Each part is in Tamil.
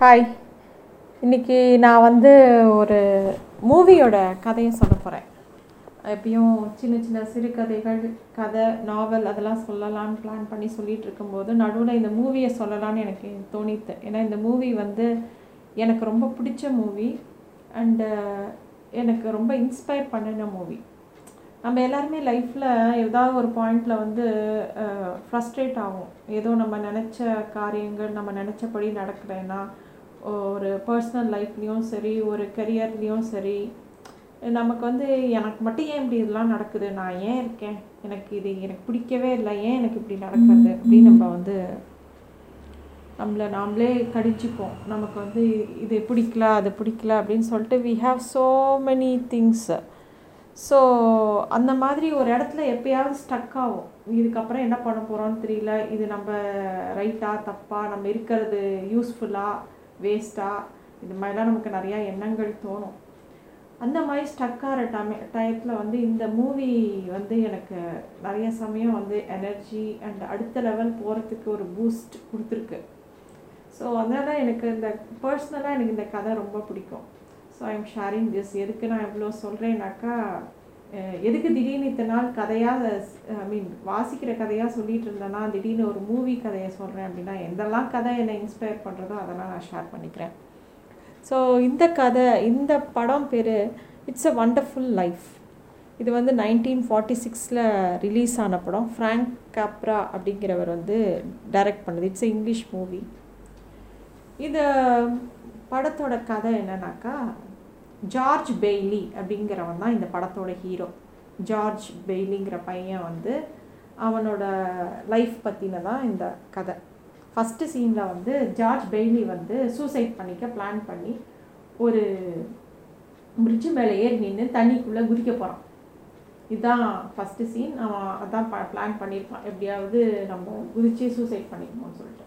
ஹாய் இன்றைக்கி நான் வந்து ஒரு மூவியோட கதையை சொல்ல போகிறேன் எப்பயும் சின்ன சின்ன சிறுகதைகள் கதை நாவல் அதெல்லாம் சொல்லலாம்னு பிளான் பண்ணி சொல்லிகிட்டு இருக்கும்போது நடுவில் இந்த மூவியை சொல்லலாம்னு எனக்கு தோணித்து. ஏன்னா இந்த மூவி வந்து எனக்கு ரொம்ப பிடிச்ச மூவி. அண்டு எனக்கு ரொம்ப இன்ஸ்பயர் பண்ணின மூவி. நம்ம எல்லாருமே லைஃப்பில் ஏதாவது ஒரு பாயிண்டில் வந்து ஃப்ரஸ்ட்ரேட் ஆகும் ஏதோ நம்ம நினச்ச காரியங்கள் நம்ம நினச்சபடி நடக்கலைன்னா ஒரு பர்சனல் லைஃப்லேயும் சரி ஒரு கெரியர்லேயும் சரி நமக்கு வந்து எனக்கு மட்டும் ஏன் இப்படி இதெல்லாம் நடக்குது? நான் ஏன் இருக்கேன்? எனக்கு இது எனக்கு பிடிக்கவே இல்லை. ஏன் எனக்கு இப்படி நடக்குது அப்படின்னு நம்ம வந்து நம்மளை நாமளே கடிச்சிப்போம். நமக்கு வந்து இது பிடிக்கல அது பிடிக்கல அப்படின்னு சொல்லிட்டு we have so many things so அந்த மாதிரி ஒரு இடத்துல எப்பயாவது ஸ்டக் ஆகும். இதுக்கப்புறம் என்ன பண்ண போகிறோம்னு தெரியல. இது நம்ம ரைட்டா தப்பா நம்ம இருக்கிறது யூஸ்ஃபுல்லாக வேஸ்ட்டாக இது மாதிரிலாம் நமக்கு நிறையா எண்ணங்கள் தோணும். அந்த மாதிரி ஸ்டக் ஆகிற டைம் டயத்தில் வந்து இந்த மூவி வந்து எனக்கு நிறைய சமயம் வந்து எனர்ஜி அண்ட் அடுத்த லெவல் போகிறதுக்கு ஒரு பூஸ்ட் கொடுத்துருக்கு. ஸோ அதனால் எனக்கு இந்த பர்சனலாக எனக்கு இந்த கதை ரொம்ப பிடிக்கும். ஸோ ஐம் ஷேரிங் திஸ் எதுக்கு நான் இவ்வளோ சொல்கிறேன்னாக்கா எதுக்கு திடீர்னு இத்தனை நாள் கதையாக ஐ மீன் வாசிக்கிற கதையாக சொல்லிகிட்டு இருந்தேன்னா திடீர்னு ஒரு மூவி கதையை சொல்கிறேன் அப்படின்னா எந்தெல்லாம் கதை என்னை இன்ஸ்பயர் பண்ணுறதோ அதெல்லாம் நான் ஷேர் பண்ணிக்கிறேன். ஸோ இந்த கதை இந்த படம் பேர் இட்ஸ் அ வண்டர்ஃபுல் லைஃப் இது வந்து நைன்டீன் ஃபார்ட்டி சிக்ஸில் ரிலீஸ் ஆன படம். ஃப்ராங்க் காப்ரா அப்படிங்கிறவர் வந்து டைரக்ட் பண்ணது. இட்ஸ் இங்கிலீஷ் மூவி இது படத்தோட கதை என்னன்னாக்கா ஜார்ஜ் பெய்லி அப்படிங்கிறவன் தான் இந்த படத்தோட ஹீரோ. ஜார்ஜ் பெய்லிங்கிற பையன் வந்து அவனோட லைஃப் பற்றின தான் இந்த கதை. ஃபஸ்ட்டு சீனில் வந்து ஜார்ஜ் பெய்லி வந்து சூசைட் பண்ணிக்க பிளான் பண்ணி ஒரு பிரிட்ஜு மேலே ஏறி நின்று தண்ணிக்குள்ளே குதிக்க போகிறான் இதுதான் ஃபஸ்ட்டு சீன் அவன் அதான் ப பிளான் பண்ணியிருப்பான் எப்படியாவது நம்ம குதிச்சு சூசைட் பண்ணிக்கணும்னு சொல்லிட்டு.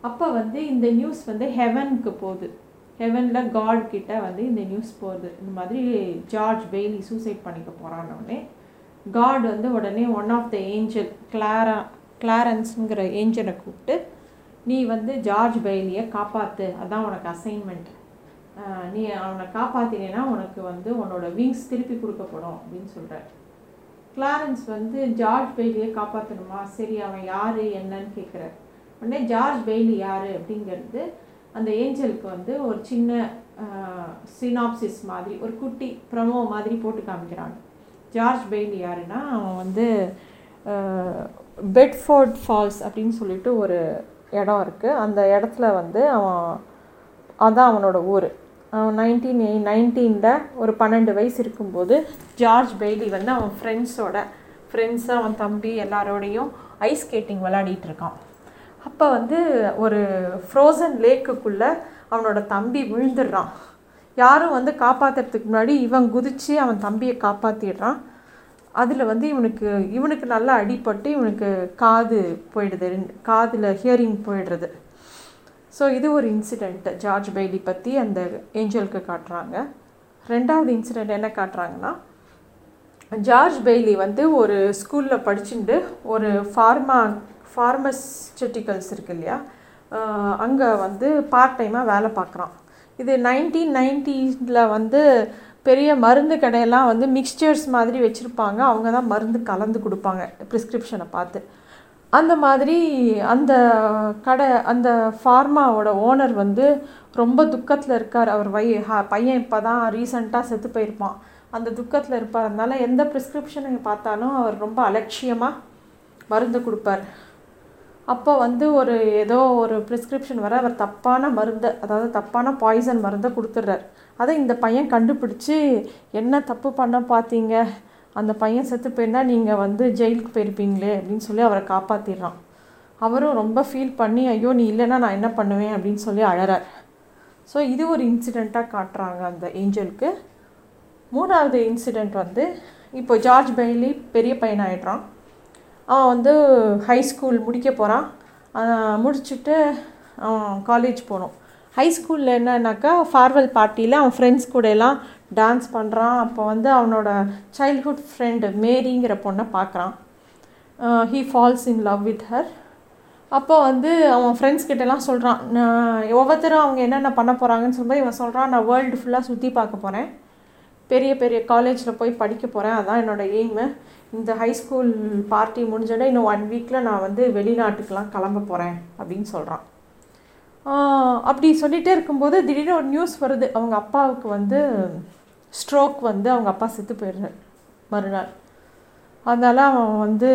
அப்போ வந்து இந்த நியூஸ் வந்து ஹெவனுக்கு போகுது. ஹெவனில் காட் கிட்ட வந்து இந்த நியூஸ் போகுது இந்த மாதிரி ஜார்ஜ் பெய்லி சூசைட் பண்ணிக்க போகிறான்னொடனே காட் வந்து உடனே one of the angel Clara கிளாரன்ஸுங்கிற ஏஞ்சலை கூப்பிட்டு நீ வந்து ஜார்ஜ் பெய்லியை காப்பாற்று அதான் உனக்கு அசைன்மெண்ட் நீ அவனை காப்பாற்றினேன்னா உனக்கு வந்து உன்னோட விங்ஸ் திருப்பி கொடுக்கப்படும் அப்படின்னு சொல்கிறார் கிளாரன்ஸ் வந்து ஜார்ஜ் பெய்லியை காப்பாற்றணுமா சரி அவன் யார் என்னன்னு கேட்குறார் உடனே ஜார்ஜ் பெய்லி யார் அப்படிங்கிறது அந்த ஏஞ்சலுக்கு வந்து ஒரு சின்ன சினாப்சிஸ் மாதிரி ஒரு குட்டி ப்ரமோ மாதிரி போட்டு காமிக்கிறாங்க. ஜார்ஜ் பெயின் யாருன்னா அவன் வந்து பெட்ஃபோர்ட் ஃபால்ஸ் அப்படின்னு சொல்லிட்டு ஒரு இடம் இருக்குது அந்த இடத்துல வந்து அவன் அதான் அவனோட ஊர். அவன் நைன்டீன் எயிட் நைன்டீனில் ஒரு பன்னெண்டு வயசு இருக்கும்போது ஜார்ஜ் பெய்லி வந்து அவன் ஃப்ரெண்ட்ஸோட ஃப்ரெண்ட்ஸு அவன் தம்பி எல்லாரோடையும் ஐஸ் ஸ்கேட்டிங் விளையாடிட்டு இருக்கான். அப்போ வந்து ஒரு ஃப்ரோசன் லேக்குக்குள்ளே அவனோட தம்பி விழுந்துடுறான். யாரும் வந்து காப்பாற்றுறதுக்கு முன்னாடி இவன் குதித்து அவன் தம்பியை காப்பாற்றிடுறான் அதில் வந்து இவனுக்கு இவனுக்கு நல்லா அடிபட்டு இவனுக்கு காது போயிடுது காதில் ஹியரிங் போயிடுறது. ஸோ இது ஒரு இன்சிடெண்ட்டு ஜார்ஜ் பெய்லி பற்றி அந்த ஏஞ்சலுக்கு காட்டுறாங்க. ரெண்டாவது இன்சிடெண்ட் என்ன காட்டுறாங்கன்னா ஜார்ஜ் பெய்லி வந்து ஒரு ஸ்கூலில் படிச்சுட்டு ஒரு ஃபார்மா ஃபார்மஸ்யூட்டிக்கல்ஸ் இருக்கு இல்லையா அங்கே வந்து பார்ட் டைமாக வேலை பார்க்குறான். இது நைன்டீன் நைன்டீஸில் வந்து பெரிய மருந்து கடையெல்லாம் வந்து மிக்சர்ஸ் மாதிரி வச்சுருப்பாங்க. அவங்க தான் மருந்து கலந்து கொடுப்பாங்க ப்ரிஸ்கிரிப்ஷனை பார்த்து. அந்த மாதிரி அந்த கடை அந்த ஃபார்மாவோட ஓனர் வந்து ரொம்ப துக்கத்தில் இருக்கார். அவர் வை பையன் இப்போ தான் ரீசண்டாக செத்து போயிருப்பான். அந்த துக்கத்தில் இருப்பார் அதனால் எந்த ப்ரிஸ்கிரிப்ஷனை பார்த்தாலும் அவர் ரொம்ப அலட்சியமாக மருந்து கொடுப்பார். அப்போ வந்து ஒரு ஏதோ ஒரு ப்ரிஸ்கிரிப்ஷன் வர அவர் தப்பான மருந்தை அதாவது தப்பான பாய்சன் மருந்தை கொடுத்துட்றார். அதை இந்த பையன் கண்டுபிடிச்சி என்ன தப்பு பண்ண பார்த்தீங்க அந்த பையன் செத்து போயிருந்தால் நீங்கள் வந்து ஜெயிலுக்கு போயிருப்பீங்களே அப்படின்னு சொல்லி அவரை காப்பாற்றிடுறான் அவரும் ரொம்ப ஃபீல் பண்ணி ஐயோ நீ இல்லைன்னா நான் என்ன பண்ணுவேன்? அப்படின்னு சொல்லி அழறார். ஸோ இது ஒரு இன்சிடெண்ட்டாக காட்டுறாங்க அந்த ஏஞ்சலுக்கு. மூணாவது இன்சிடெண்ட் வந்து இப்போ ஜார்ஜ் பெய்லி பெரிய பையன் ஆகிடுறான் அவன் வந்து ஹை ஸ்கூல் முடிக்க போகிறான் முடிச்சுட்டு அவன் காலேஜ் போகணும் ஹை ஸ்கூலில் என்னன்னாக்கா ஃபார்வெல் பார்ட்டியில் அவன் ஃப்ரெண்ட்ஸ் கூட எல்லாம் டான்ஸ் பண்ணுறான் அப்போ வந்து அவனோட சைல்ட்ஹுட் ஃப்ரெண்டு மேரிங்கிற பொண்ணை பார்க்குறான் he falls in love with her அப்போ வந்து அவன் ஃப்ரெண்ட்ஸ் கிட்டலாம் சொல்கிறான் நான் ஒவ்வொருத்தரும் அவங்க என்னென்ன பண்ண போகிறாங்கன்னு சொல்லும்போது இவன் சொல்கிறான் நான் வேர்ல்டு ஃபுல்லாக சுற்றி பார்க்க போகிறேன் பெரிய பெரிய காலேஜில் போய் படிக்க போகிறேன் அதான் என்னோடய எய்மு இந்த ஹை ஸ்கூல் பார்ட்டி முடிஞ்சோடனே இன்னும் ஒன் வீக்கில் நான் வந்து வெளிநாட்டுக்கெலாம் கிளம்ப போகிறேன் அப்படின்னு சொல்கிறான் அப்படி சொல்லிகிட்டே இருக்கும்போது திடீர்னு ஒரு நியூஸ் வருது. அவங்க அப்பாவுக்கு வந்து ஸ்ட்ரோக் வந்து அவங்க அப்பா செத்து போயிடுறார் மறுநாள். அதனால் அவன் வந்து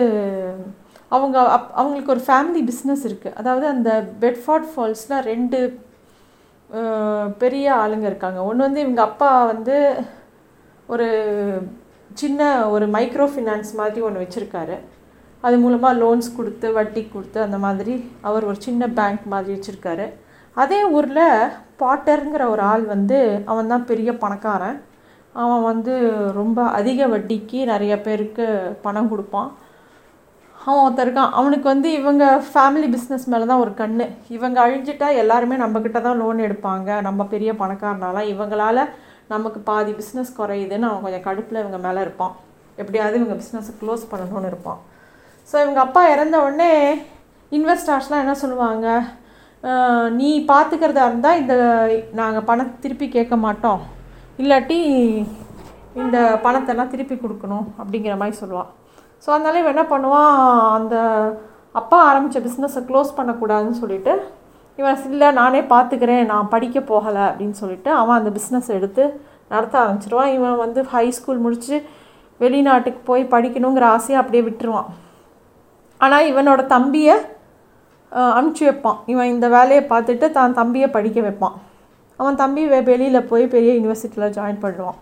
அவங்க அப் அவங்களுக்கு ஒரு ஃபேமிலி பிஸ்னஸ் இருக்குது அதாவது அந்த பெட்ஃபார்ட் ஃபால்ஸில் ரெண்டு பெரிய ஆளுங்க இருக்காங்க. ஒன்று வந்து இவங்க அப்பா வந்து ஒரு சின்ன ஒரு மைக்ரோ ஃபினான்ஸ் மாதிரி ஒன்று வச்சுருக்காரு. அது மூலமாக லோன்ஸ் கொடுத்து வட்டி கொடுத்து அந்த மாதிரி அவர் ஒரு சின்ன பேங்க் மாதிரி வச்சுருக்காரு. அதே ஊரில் பாட்டருங்கிற ஒரு ஆள் வந்து அவன் தான் பெரிய பணக்காரன். அவன் வந்து ரொம்ப அதிக வட்டிக்கு நிறைய பேருக்கு பணம் கொடுப்பான். அவன் ஒருத்தர் இருக்கான். அவனுக்கு வந்து இவங்க ஃபேமிலி பிஸ்னஸ் மேலே தான் ஒரு கண் இவங்க அழிஞ்சிட்டா எல்லாருமே நம்மக்கிட்ட தான் லோன் எடுப்பாங்க. நம்ம பெரிய பணக்காரனால இவங்களால் நமக்கு பாதி பிஸ்னஸ் குறையுதுன்னு அவன் கொஞ்சம் கடுப்பில் இவங்க மேலே இருப்பான். எப்படியாவது இவங்க பிஸ்னஸை க்ளோஸ் பண்ணணும்னு இருப்பான். ஸோ இவங்க அப்பா இறந்த உடனே இன்வெஸ்டர்ஸ்லாம் என்ன சொல்லுவாங்க? நீ பார்த்துக்கிறதா இருந்தால் இந்த நாங்கள் பணத்தை திருப்பி கேட்க மாட்டோம். இல்லாட்டி இந்த பணத்தெல்லாம் திருப்பி கொடுக்கணும் அப்படிங்கிற மாதிரி சொல்லுவான். ஸோ அதனால இவன் என்ன பண்ணுவான்? அந்த அப்பா ஆரம்பித்த பிஸ்னஸை க்ளோஸ் பண்ணக்கூடாதுன்னு சொல்லிட்டு இவன் இல்லை நானே பார்த்துக்கிறேன் நான் படிக்க போகலை அப்படின்னு சொல்லிட்டு அவன் அந்த பிஸ்னஸ் எடுத்து நடத்த ஆரம்பிச்சிருவான். இவன் வந்து ஹை ஸ்கூல் முடித்து வெளிநாட்டுக்கு போய் படிக்கணுங்கிற ஆசையை அப்படியே விட்டுருவான். ஆனால் இவனோட தம்பியை அனுப்பிச்சி வைப்பான். இவன் இந்த வேலையை பார்த்துட்டு தான் தம்பியை படிக்க வைப்பான். அவன் தம்பி வெளியில் போய் பெரிய யூனிவர்சிட்டியில் ஜாயின் பண்ணுவான்.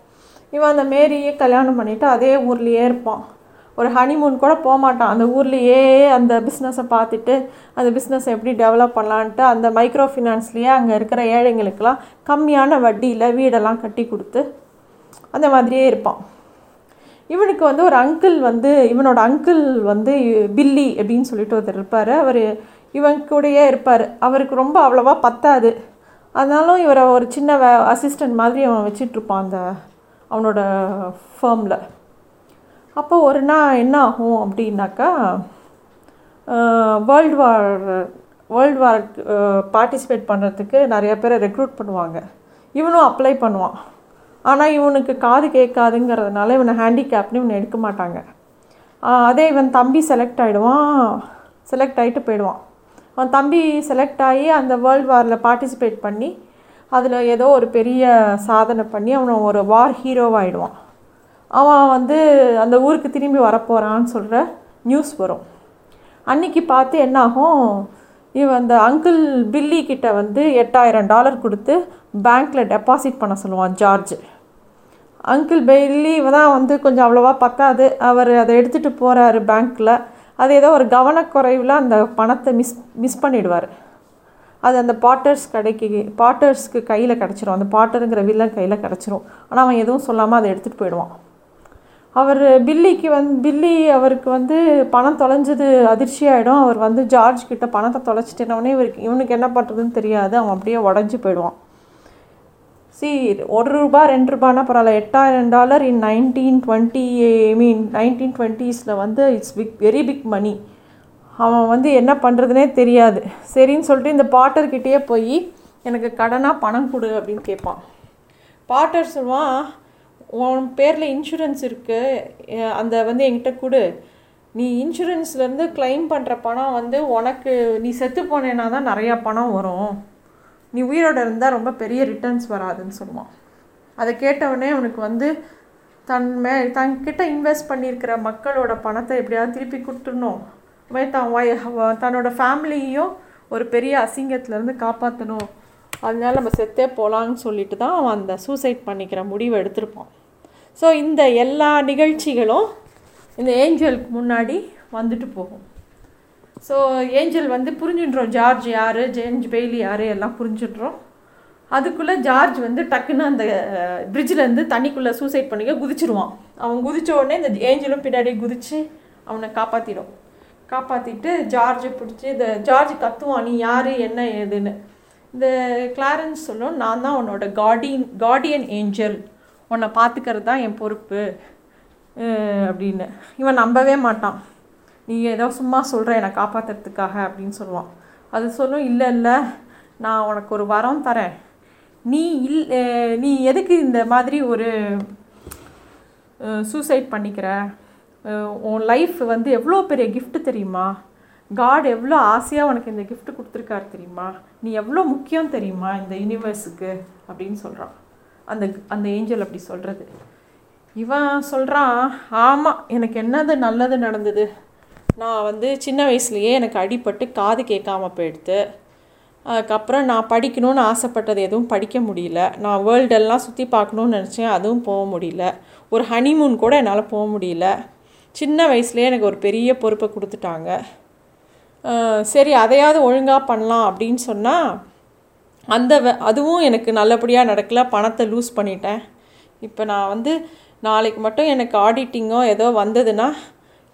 இவன் அந்த மேரியே கல்யாணம் பண்ணிவிட்டு அதே ஊர்லேயே இருப்பான். ஒரு ஹனிமூன் கூட போக மாட்டான் அந்த ஊர்லேயே அந்த பிஸ்னஸை பார்த்துட்டு அந்த பிஸ்னஸை எப்படி டெவலப் பண்ணலான்ட்டு அந்த மைக்ரோ ஃபினான்ஸ்லேயே அங்கே இருக்கிற ஏழைங்களுக்கெல்லாம் கம்மியான வட்டியில் வீடெல்லாம் கட்டி கொடுத்து அந்த மாதிரியே இருப்பான். இவனுக்கு வந்து ஒரு அங்கிள் வந்து இவனோட அங்கிள் வந்து பில்லி அப்படின்னு சொல்லிட்டு ஒருத்தர் இருப்பார். அவர் இவன் கூடயே இருப்பார். அவருக்கு ரொம்ப அவ்வளோவா பத்தாது. அதனாலும் இவரை ஒரு சின்ன வே அசிஸ்டண்ட் மாதிரி அவன் வச்சிட்ருப்பான் அந்த அவனோட ஃபேமில் அப்போ ஒரு நாள் என்ன ஆகும் அப்படின்னாக்கா world war world war participate பண்ணுறதுக்கு நிறைய பேரை ரெக்ரூட் பண்ணுவாங்க. இவனும் அப்ளை பண்ணுவான். ஆனால் இவனுக்கு காது கேட்காதுங்கிறதுனால இவனை ஹேண்டிகேப்னு இவனை எடுக்க மாட்டாங்க. அதே இவன் தம்பி செலக்ட் ஆகிடுவான் செலக்ட் ஆகிட்டு போயிடுவான். அவன் தம்பி செலக்ட் ஆகி அந்த வேர்ல்டு வாரில் பார்ட்டிசிபேட் பண்ணி அதில் ஏதோ ஒரு பெரிய சாதனை பண்ணி அவனை ஒரு வார் ஹீரோவாகிடுவான் அவன் வந்து அந்த ஊருக்கு திரும்பி வரப்போகிறான்னு சொல்கிற நியூஸ் வரும். அன்றைக்கி பார்த்து என்னாகும்? இவன் அந்த அங்கிள் பில்லி கிட்ட வந்து எட்டாயிரம் டாலர் கொடுத்து பேங்க்கில் டெபாசிட் பண்ண சொல்லுவான் ஜார்ஜ். அங்கிள் பில்லி தான் வந்து கொஞ்சம் அவ்வளோவா பத்தாது. அவர் அதை எடுத்துகிட்டு போகிறாரு பேங்க்கில் அது ஏதோ ஒரு கவனக்குறைவில் அந்த பணத்தை மிஸ் மிஸ் பண்ணிவிடுவார் அது அந்த பாட்டர்ஸ் கடைக்கு பாட்டர்ஸ்க்கு கையில் கிடச்சிரும். அந்த பாட்டருங்கிற வில்லன் கையில் கிடச்சிரும். ஆனால் அவன் எதுவும் சொல்லாமல் அதை எடுத்துகிட்டு போயிடுவான். அவர் பில்லிக்கு வந்து பில்லி அவருக்கு வந்து பணம் தொலைஞ்சது அதிர்ச்சி ஆகிடும் அவர் வந்து ஜார்ஜ் கிட்ட பணத்தை தொலைச்சிட்டேனவனே இவருக்கு இவனுக்கு என்ன பண்ணுறதுன்னு தெரியாது. அவன் அப்படியே உடஞ்சி போயிடுவான். சி ஒரு ரூபா ரெண்டு ரூபானா பரவாயில்ல. எட்டாயிரம் dollar in nineteen twenty I mean nineteen டுவெண்ட்டீஸில் வந்து it's big very big money. அவன் வந்து என்ன பண்ணுறதுனே தெரியாது. சரின்னு சொல்லிட்டு இந்த பாட்டர்கிட்டேயே போய் எனக்கு கடனாக பணம் கொடு அப்படின்னு கேட்பான். பாட்டர் சொல்லுவான் உன் பேரில் இன்சூரன்ஸ் இருக்குது அந்த வந்து என்கிட்ட கொடு. நீ இன்சூரன்ஸ்லேருந்து கிளைம் பண்ணுற பணம் வந்து உனக்கு நீ செத்து போனேன்னா தான் நிறையா பணம் வரும். நீ உயிரோடு இருந்தால் ரொம்ப பெரிய ரிட்டர்ன்ஸ் வராதுன்னு சொல்லுவான். அதை கேட்டவுடனே அவனுக்கு வந்து தன் மே தன்கிட்ட இன்வெஸ்ட் பண்ணியிருக்கிற மக்களோட பணத்தை எப்படியாவது திருப்பி கொடுத்துடணும். தான் வய தன்னோட ஃபேமிலியையும் ஒரு பெரிய அசிங்கத்துலேருந்து காப்பாற்றணும் அதனால நம்ம செத்தே போகலான்னு சொல்லிட்டு தான் அவன் அந்த சூசைட் பண்ணிக்கிற முடிவை எடுத்திருப்பான். ஸோ இந்த எல்லா நிகழ்ச்சிகளும் இந்த ஏஞ்சலுக்கு முன்னாடி வந்துட்டு போகும். ஸோ ஏஞ்சல் வந்து புரிஞ்சுன்றோம். ஜார்ஜ் யார்? ஜேம்ஸ் பெய்லி யார்? எல்லாம் புரிஞ்சுட்றோம் அதுக்குள்ளே ஜார்ஜ் வந்து டக்குன்னு அந்த பிரிட்ஜிலேருந்து தண்ணிக்குள்ளே சூசைட் பண்ணிக்க குதிச்சிருவான். அவன் குதித்த உடனே இந்த ஏஞ்சலும் பின்னாடி குதித்து அவனை காப்பாற்றிடும் காப்பாற்றிட்டு ஜார்ஜை பிடிச்சி இந்த ஜார்ஜ் கத்துவான் நீ யார்? என்ன ஏதுன்னு? இந்த கிளாரன்ஸ் சொல்லும் நான் தான் உன்னோட கார்டியன் கார்டியன் ஏஞ்சல் உன்னை பார்த்துக்கிறது தான் என் பொறுப்பு. அப்படின்னு. இவன் நம்பவே மாட்டான். நீ ஏதோ சும்மா சொல்கிற என்னை காப்பாற்றுறதுக்காக அப்படின்னு சொல்லுவான். அது சொல்லும் இல்லை இல்லை நான் உனக்கு ஒரு வரம் தரேன். நீ இல் நீ எதுக்கு இந்த மாதிரி ஒரு சூசைட் பண்ணிக்கிற? உன் லைஃப் வந்து எவ்வளோ பெரிய கிஃப்ட்டு தெரியுமா? காட் எவ்வளோ ஆசையாக உனக்கு இந்த கிஃப்ட் கொடுத்துருக்காரு தெரியுமா? நீ எவ்வளோ முக்கியம் தெரியுமா இந்த யூனிவர்ஸுக்கு அப்படின்னு சொல்கிறான் அந்த அந்த ஏஞ்சல் அப்படி சொல்கிறது இவன் சொல்கிறான் ஆமாம் எனக்கு என்னது நல்லது நடந்தது? நான் வந்து சின்ன வயசுலேயே எனக்கு அடிப்பட்டு காது கேட்காம போயிடுத்து. அதுக்கப்புறம் நான் படிக்கணும்னு ஆசைப்பட்டது எதுவும் படிக்க முடியல. நான் வேர்ல்டெல்லாம் சுற்றி பார்க்கணுன்னு நினச்சேன் அதுவும் போக முடியல. ஒரு ஹனிமூன் கூட என்னால் போக முடியல. சின்ன வயசுலேயே எனக்கு ஒரு பெரிய பொறுப்பை கொடுத்துட்டாங்க. சரி அதையாவது ஒழுங்காக பண்ணலாம் அப்படின்னு சொன்னால் அந்த அதுவும் எனக்கு நல்லபடியாக நடக்கல. பணத்தை லூஸ் பண்ணிட்டேன். இப்போ நான் வந்து நாளைக்கு மட்டும் எனக்கு ஆடிட்டிங்கோ ஏதோ வந்ததுன்னா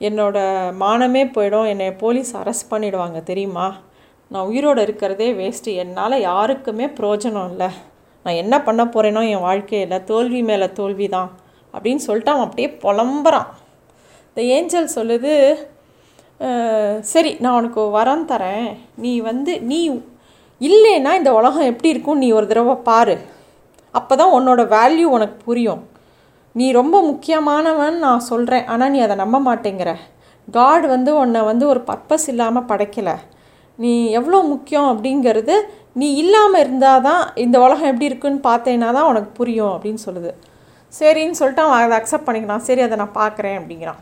என்னோடய மானமே போயிடும். என்னை போலீஸ் அரெஸ்ட் பண்ணிடுவாங்க தெரியுமா? நான் உயிரோடு இருக்கிறதே வேஸ்ட்டு என்னால் யாருக்குமே பிரயோஜனம் இல்லை. நான் என்ன பண்ண போகிறேனோ என் வாழ்க்கையில் தோல்வி மேலே தோல்வி தான் அப்படின்னு சொல்லிட்டு அவன் அப்படியே புலம்புறான். இந்த ஏஞ்சல் சொல்லுது சரி நான் உனக்கு வரம் தரேன். நீ வந்து நீ இல்லைன்னா இந்த உலகம் எப்படி இருக்கும் நீ ஒரு தடவை பாரு. அப்போ தான் உன்னோட வேல்யூ உனக்கு புரியும். நீ ரொம்ப முக்கியமானவன் நான் சொல்கிறேன் ஆனால் நீ அதை நம்ப மாட்டேங்கிற. காட் வந்து உன்னை வந்து ஒரு பர்பஸ் இல்லாமல் படைக்கலை. நீ எவ்வளோ முக்கியம் அப்படிங்கிறது நீ இல்லாமல் இருந்தால் தான் இந்த உலகம் எப்படி இருக்குன்னு பார்த்தேன்னா தான் உனக்கு புரியும் அப்படின்னு சொல்லுது. சரின்னு சொல்லிட்டு அவன் அதை அக்செப்ட் பண்ணிக்கிறான். சரி அதை நான் பார்க்குறேன் அப்படிங்கிறான்.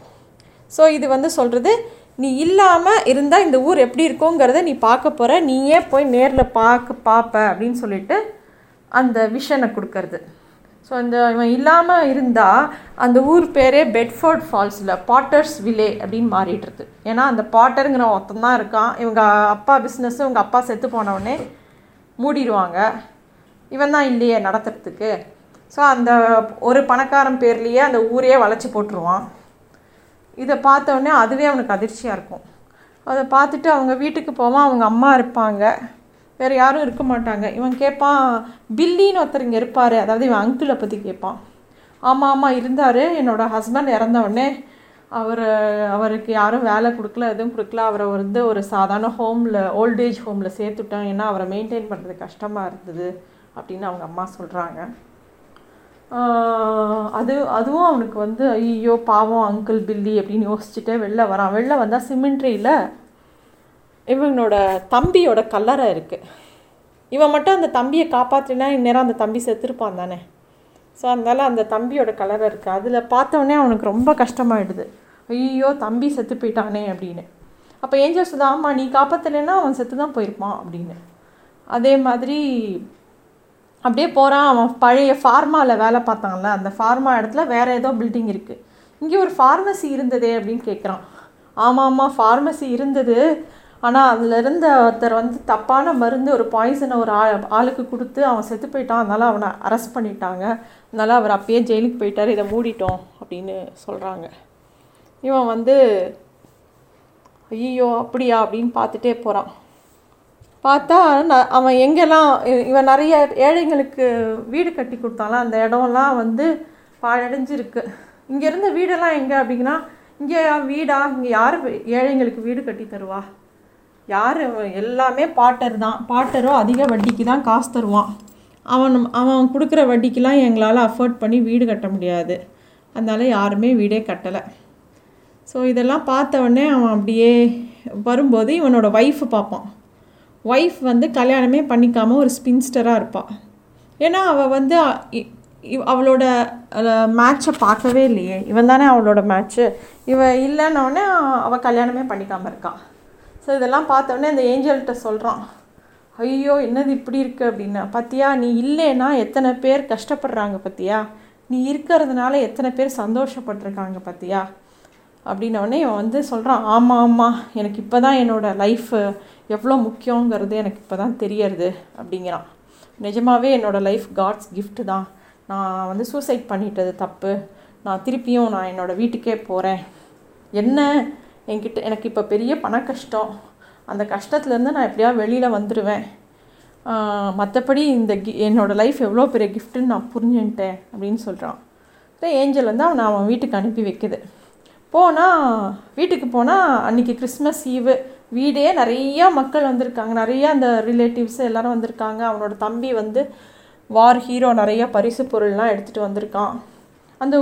ஸோ இது வந்து சொல்கிறது நீ இல்லாமல் இருந்தால் இந்த ஊர் எப்படி இருக்குங்கிறத நீ பார்க்க போகிற நீயே போய் நேரில் பார்க்க பார்ப்ப அப்படின்னு சொல்லிட்டு அந்த விஷனை கொடுக்கறது. ஸோ இந்த இவன் இல்லாமல் இருந்தால் அந்த ஊர் பேரே பெட்ஃபோர்ட் ஃபால்ஸில் பாட்டர்ஸ் விலே அப்படின்னு மாறிடுறது. ஏன்னா அந்த பாட்டருங்கிற ஒருத்தன் தான் இருக்கான். இவங்க அப்பா பிஸ்னஸ்ஸு இவங்க அப்பா செத்து போனவுடனே மூடிடுவாங்க. இவன் தான் இல்லையே நடத்துறதுக்கு. ஸோ அந்த ஒரு பணக்காரன் பேர்லேயே அந்த ஊரையே வளைச்சி போட்டுருவான். இதை பார்த்தோடனே அதுவே அவனுக்கு அதிர்ச்சியாக இருக்கும். அதை பார்த்துட்டு அவங்க வீட்டுக்கு போவான் அவங்க அம்மா இருப்பாங்க. வேறு யாரும் இருக்க மாட்டாங்க. இவன் கேட்பான் பில்லின்னு ஒருத்தர் இங்கே இருப்பார். அதாவது இவன் அங்கிளை பற்றி கேட்பான் ஆமாம் ஆமாம் இருந்தார். என்னோடய ஹஸ்பண்ட் இறந்தவுடனே அவர் அவருக்கு யாரும் வேலை கொடுக்கல எதுவும் கொடுக்கல. அவரை வந்து ஒரு சாதாரண ஹோமில் ஓல்டேஜ் ஹோமில் சேர்த்துட்டோம் ஏன்னா அவரை மெயின்டைன் பண்ணுறது கஷ்டமாக இருந்தது அப்படின்னு அவங்க அம்மா சொல்கிறாங்க அது அதுவும் அவனுக்கு வந்து ஐயோ பாவம் அங்கிள் பில்லி அப்படின்னு யோசிச்சுட்டே வெளில வரான். வெளில வந்தால் சிமெண்ட்ரியில் இவனோட தம்பியோட கல்லறை இருக்குது இவன் மட்டும் அந்த தம்பியை காப்பாற்றினா இந்நேரம் அந்த தம்பி செத்துருப்பான் தானே. ஸோ அதனால் அந்த தம்பியோட கலரை இருக்குது அதில் பார்த்தோன்னே அவனுக்கு ரொம்ப கஷ்டமாயிடுது. ஐயோ தம்பி செத்து போயிட்டானே அப்படின்னு. அப்போ ஏஞ்சல் சுதா ஆமாம் நீ காப்பாற்றலைன்னா அவன் செத்து தான் போயிருப்பான் அப்படின்னு. அதே மாதிரி அப்படியே போகிறான் அவன் பழைய ஃபார்மாவில் வேலை பார்த்தான்ல. அந்த ஃபார்மா இடத்துல வேறு ஏதோ பில்டிங் இருக்குது இங்கே ஒரு ஃபார்மசி இருந்ததே அப்படின்னு கேட்குறான் ஆமாம் ஆமாம் ஃபார்மசி இருந்தது. ஆனால் அதில் இருந்த ஒருத்தர் வந்து தப்பான மருந்து ஒரு பாய்சனை ஒரு ஆள் ஆளுக்கு கொடுத்து அவன் செத்து போயிட்டான். அதனால் அவனை அரெஸ்ட் பண்ணிட்டாங்க. அதனால் அவர் அப்பயே ஜெயிலுக்கு போயிட்டார். இதை மூடிட்டோம் அப்படின்னு சொல்கிறாங்க இவன் வந்து ஐயோ அப்படியா அப்படின்னு பார்த்துட்டே போகிறான் பார்த்தா அவன் எங்கெல்லாம் இவன் நிறைய ஏழைங்களுக்கு வீடு கட்டி கொடுத்தாலாம். அந்த இடம்லாம் வந்து பாழடைஞ்சிருக்கு. இங்கே இருந்த வீடெல்லாம் எங்கே அப்படின்னா இங்கே வீடா? இங்கே யார் ஏழைங்களுக்கு வீடு கட்டி தருவா? யார்? எல்லாமே பாட்டர் தான். பாட்டரும் அதிக வட்டிக்கு தான் காசு தருவான். அவன் அவன் கொடுக்குற வட்டிக்கெலாம் எங்களால் அஃபோர்ட் பண்ணி வீடு கட்ட முடியாது. அதனால் யாருமே வீடே கட்டலை. ஸோ இதெல்லாம் பார்த்த உடனே அவன் அப்படியே வரும்போது இவனோட ஒய்ஃபு பார்ப்பான். ஒய்ஃப் வந்து கல்யாணமே பண்ணிக்காமல் ஒரு ஸ்பின்ஸ்டராக இருப்பாள் ஏன்னா அவள் வந்து அவளோட மேட்சை பார்க்கவே இல்லையே. இவன் தானே அவளோட மேட்ச்சு இவன் இல்லைன்னொடனே அவள் கல்யாணமே பண்ணிக்காமல் இருக்காள் ஸோ இதெல்லாம் பார்த்தோன்னே அந்த ஏஞ்சல்கிட்ட சொல்கிறான் ஐயோ என்னது இப்படி இருக்குது அப்படின்னா. பார்த்தியா நீ இல்லைன்னா எத்தனை பேர் கஷ்டப்படுறாங்க பார்த்தியா நீ இருக்கிறதுனால எத்தனை பேர் சந்தோஷப்பட்டிருக்காங்க பார்த்தியா அப்படின்னோடனே இவன் வந்து சொல்கிறான் ஆமாம் ஆமாம் எனக்கு இப்போ தான் என்னோடய லைஃப்பு எவ்வளோ முக்கியங்கிறது எனக்கு இப்போ தான் தெரியறது அப்படிங்கிறான். நிஜமாகவே என்னோடய லைஃப் காட்ஸ் கிஃப்ட் தான். நான் வந்து சூசைட் பண்ணிட்டது தப்பு. நான் திருப்பியும் நான் என்னோடய வீட்டுக்கே போகிறேன் என்ன? என்கிட்ட எனக்கு இப்போ பெரிய பண கஷ்டம். அந்த கஷ்டத்துலேருந்து நான் எப்படியாவது வெளியில் வந்துடுவேன் மற்றபடி இந்த கி என்னோடய லைஃப் எவ்வளோ பெரிய கிஃப்ட்டுன்னு நான் புரிஞ்சுன்ட்டேன் அப்படின்னு சொல்கிறான் ஏஞ்சல் வந்து அவனை அவன் வீட்டுக்கு அனுப்பி வைக்குது. போனால் வீட்டுக்கு போனால் அன்றைக்கி கிறிஸ்மஸ் ஈவு வீடே நிறையா மக்கள் வந்திருக்காங்க. நிறையா அந்த ரிலேட்டிவ்ஸ் எல்லோரும் வந்திருக்காங்க. அவனோட தம்பி வந்து வார் ஹீரோ நிறைய பரிசு பொருள்லாம் எடுத்துகிட்டு வந்திருக்கான். அந்த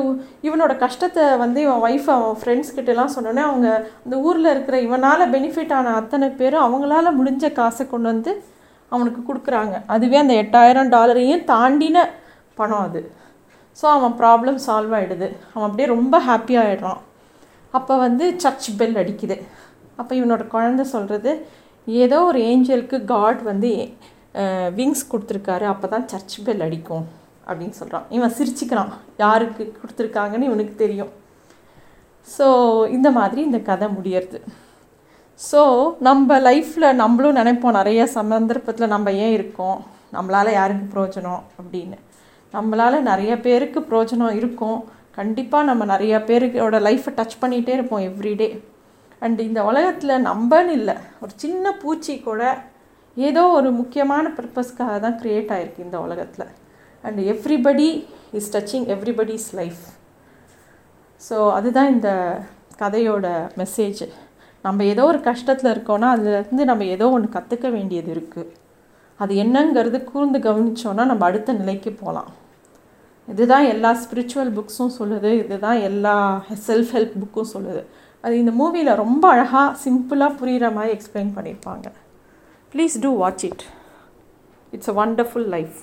இவனோட கஷ்டத்தை வந்து இவன் ஒய்ஃப் அவன் ஃப்ரெண்ட்ஸ் கிட்டலாம் சொன்னோன்னே அவங்க அந்த ஊரில் இருக்கிற இவனால் பெனிஃபிட் ஆன அத்தனை பேரும் அவங்களால முடிஞ்ச காசை கொண்டு வந்து அவனுக்கு கொடுக்குறாங்க. அதுவே அந்த எட்டாயிரம் டாலரையும் தாண்டின பணம் அது. ஸோ அவன் ப்ராப்ளம் சால்வ் ஆகிடுது அவன் அப்படியே ரொம்ப ஹாப்பியாகிடுறான் அப்போ வந்து சர்ச் பெல் அடிக்குது. அப்போ இவனோட குழந்த சொல்கிறது ஏதோ ஒரு ஏஞ்சலுக்கு காட் வந்து விங்ஸ் கொடுத்துருக்காரு அப்போ தான் சர்ச் பெல் அடிக்கும் அப்படின்னு சொல்கிறான் இவன் சிரிச்சுக்கிறான். யாருக்கு கொடுத்துருக்காங்கன்னு இவனுக்கு தெரியும். ஸோ இந்த மாதிரி இந்த கதை முடியறது. ஸோ நம்ம லைஃப்பில் நம்மளும் நினைப்போம் நிறைய சந்தர்ப்பத்தில் நம்ம ஏன் இருக்கோம்? நம்மளால் யாருக்கு பிரயோஜனம் அப்படின்னு. நம்மளால் நிறைய பேருக்கு பிரயோஜனம் இருக்கும். கண்டிப்பாக நம்ம நிறைய பேருக்கோட லைஃப்பை டச் பண்ணிகிட்டே இருப்போம் எவ்ரிடே அண்ட் இந்த உலகத்தில் நம்பன்னு இல்லை. ஒரு சின்ன பூச்சி கூட ஏதோ ஒரு முக்கியமான பர்பஸ்க்காக தான் க்ரியேட் ஆகிருக்கு இந்த உலகத்தில். And everybody is touching everybody's life so அதுதான் இந்த கதையோட மெசேஜ் நம்ம ஏதோ ஒரு கஷ்டத்தில் இருக்கோன்னா அதுலேருந்து நம்ம ஏதோ ஒன்று கற்றுக்க வேண்டியது இருக்குது அது என்னங்கிறது கூர்ந்து கவனித்தோன்னா நம்ம அடுத்த நிலைக்கு போகலாம் இதுதான் எல்லா ஸ்பிரிச்சுவல் புக்ஸும் சொல்லுது. இதுதான் எல்லா செல்ஃப் ஹெல்ப் புக்கும் சொல்லுது. அது இந்த மூவியில் ரொம்ப அழகாக சிம்பிளாக புரிகிற மாதிரி எக்ஸ்பிளைன் பண்ணியிருப்பாங்க please do watch it it's a wonderful life